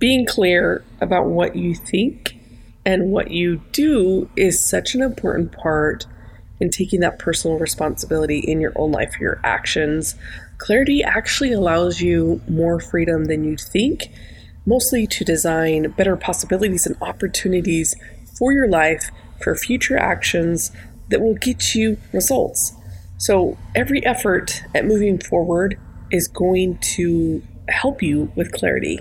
Being clear about what you think and what you do is such an important part in taking that personal responsibility in your own life, for your actions. Clarity actually allows you more freedom than you think, mostly to design better possibilities and opportunities for your life for future actions that will get you results. So, every effort at moving forward is going to help you with clarity.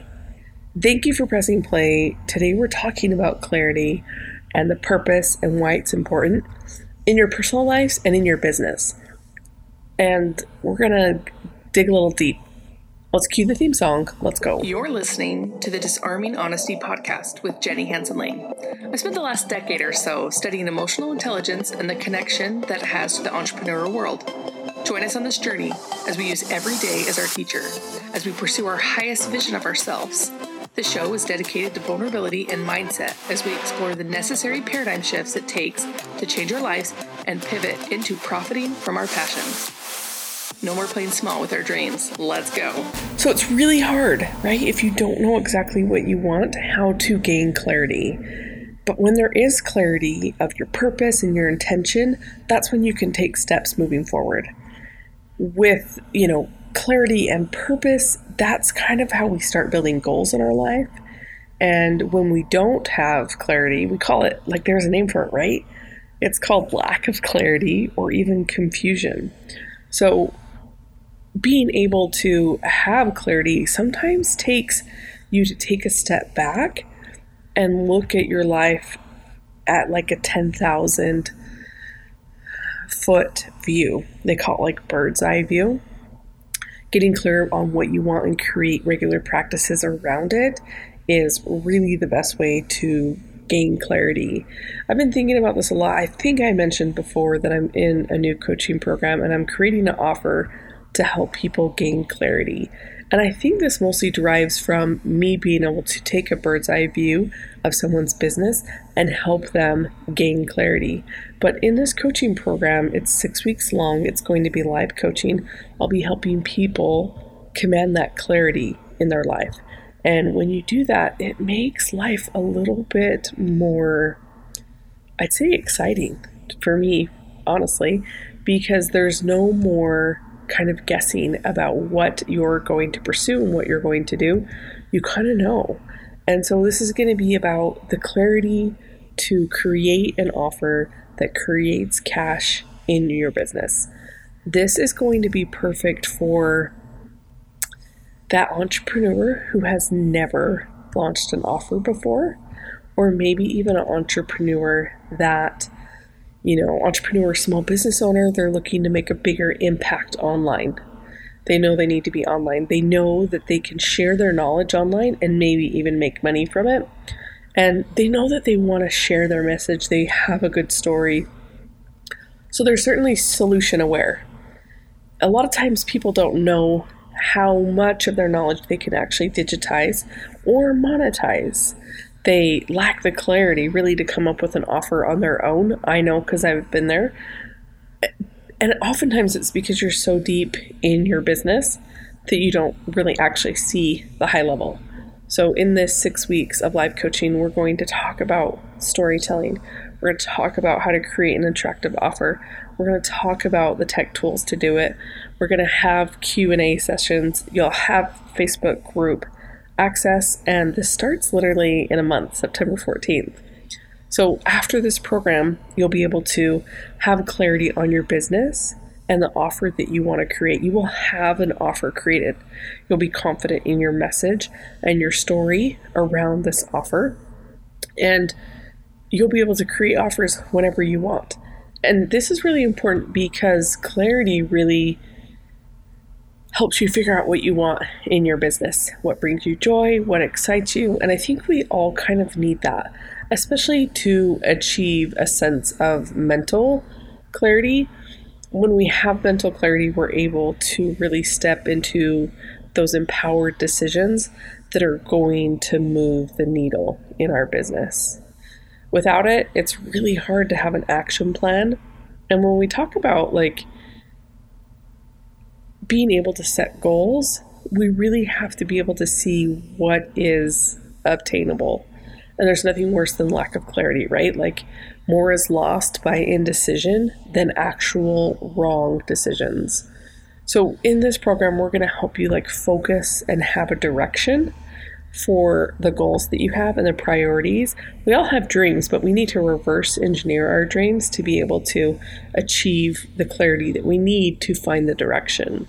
Thank you for pressing play. Today, we're talking about clarity and the purpose and why it's important in your personal lives and in your business. And we're going to dig a little deep. Let's cue the theme song. Let's go. You're listening to the Disarming Honesty podcast with Jenny Hansen Lane. I spent the last decade or so studying emotional intelligence and the connection that it has to the entrepreneurial world. Join us on this journey as we use every day as our teacher, as we pursue our highest vision of ourselves. The show is dedicated to vulnerability and mindset as we explore the necessary paradigm shifts it takes to change our lives and pivot into profiting from our passions. No more playing small with our dreams. Let's go. So it's really hard, right? If you don't know exactly what you want, how to gain clarity. But when there is clarity of your purpose and your intention, that's when you can take steps moving forward. With, you know, clarity and purpose, that's kind of how we start building goals in our life. And when we don't have clarity, we call it like there's a name for it, right? It's called lack of clarity or even confusion. So being able to have clarity sometimes takes you to take a step back and look at your life at like a 10,000 foot view. They call it like bird's eye view. Getting clear on what you want and create regular practices around it is really the best way to gain clarity. I've been thinking about this a lot. I think I mentioned before that I'm in a new coaching program and I'm creating an offer to help people gain clarity. And I think this mostly derives from me being able to take a bird's eye view of someone's business and help them gain clarity. But in this coaching program, it's six weeks long, it's going to be live coaching. I'll be helping people command that clarity in their life. And when you do that, it makes life a little bit more, I'd say, exciting for me, honestly, because there's no more kind of guessing about what you're going to pursue and what you're going to do, you kind of know. And so this is going to be about the clarity to create an offer that creates cash in your business. This is going to be perfect for that entrepreneur who has never launched an offer before, or maybe even an entrepreneur that you know, entrepreneur, small business owner, they're looking to make a bigger impact online. They know they need to be online. They know that they can share their knowledge online and maybe even make money from it. And they know that they want to share their message. They have a good story. So they're certainly solution aware. A lot of times people don't know how much of their knowledge they can actually digitize or monetize they lack the clarity really to come up with an offer on their own. I know because I've been there. And oftentimes it's because you're so deep in your business that you don't really actually see the high level. So, in this six weeks of live coaching, we're going to talk about storytelling. We're going to talk about how to create an attractive offer. We're going to talk about the tech tools to do it. We're going to have Q&A sessions. You'll have Facebook group access, and this starts literally in a month, September 14th. So, after this program, you'll be able to have clarity on your business and the offer that you want to create. You will have an offer created. You'll be confident in your message and your story around this offer, and you'll be able to create offers whenever you want. And this is really important because clarity really helps you figure out what you want in your business, what brings you joy, what excites you. And I think we all kind of need that, especially to achieve a sense of mental clarity. When we have mental clarity, we're able to really step into those empowered decisions that are going to move the needle in our business. Without it, it's really hard to have an action plan. And when we talk about like being able to set goals, we really have to be able to see what is obtainable. And there's nothing worse than lack of clarity, right? Like more is lost by indecision than actual wrong decisions. So in this program, we're going to help you like focus and have a direction for the goals that you have and the priorities. We all have dreams, but we need to reverse engineer our dreams to be able to achieve the clarity that we need to find the direction.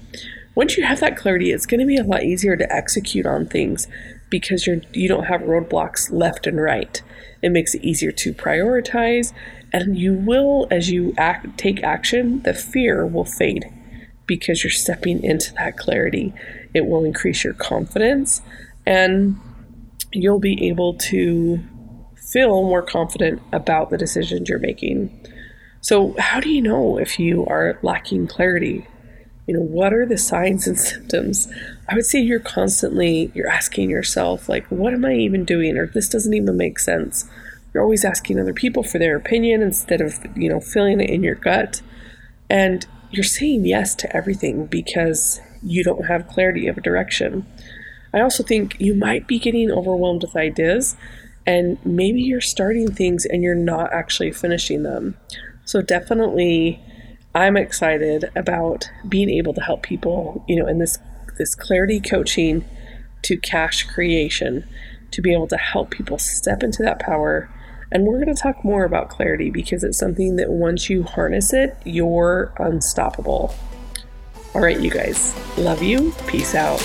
Once you have that clarity, it's going to be a lot easier to execute on things because you're you don't have roadblocks left and right. It makes it easier to prioritize and you will as you act take action, the fear will fade because you're stepping into that clarity. It will increase your confidence and you'll be able to feel more confident about the decisions you're making. So, how do you know if you are lacking clarity? You know, what are the signs and symptoms? I would say you're constantly you're asking yourself like what am I even doing or this doesn't even make sense. You're always asking other people for their opinion instead of, you know, feeling it in your gut. And you're saying yes to everything because you don't have clarity of a direction. I also think you might be getting overwhelmed with ideas and maybe you're starting things and you're not actually finishing them. So definitely I'm excited about being able to help people, you know, in this this clarity coaching to cash creation to be able to help people step into that power. And we're going to talk more about clarity because it's something that once you harness it, you're unstoppable. All right, you guys. Love you. Peace out.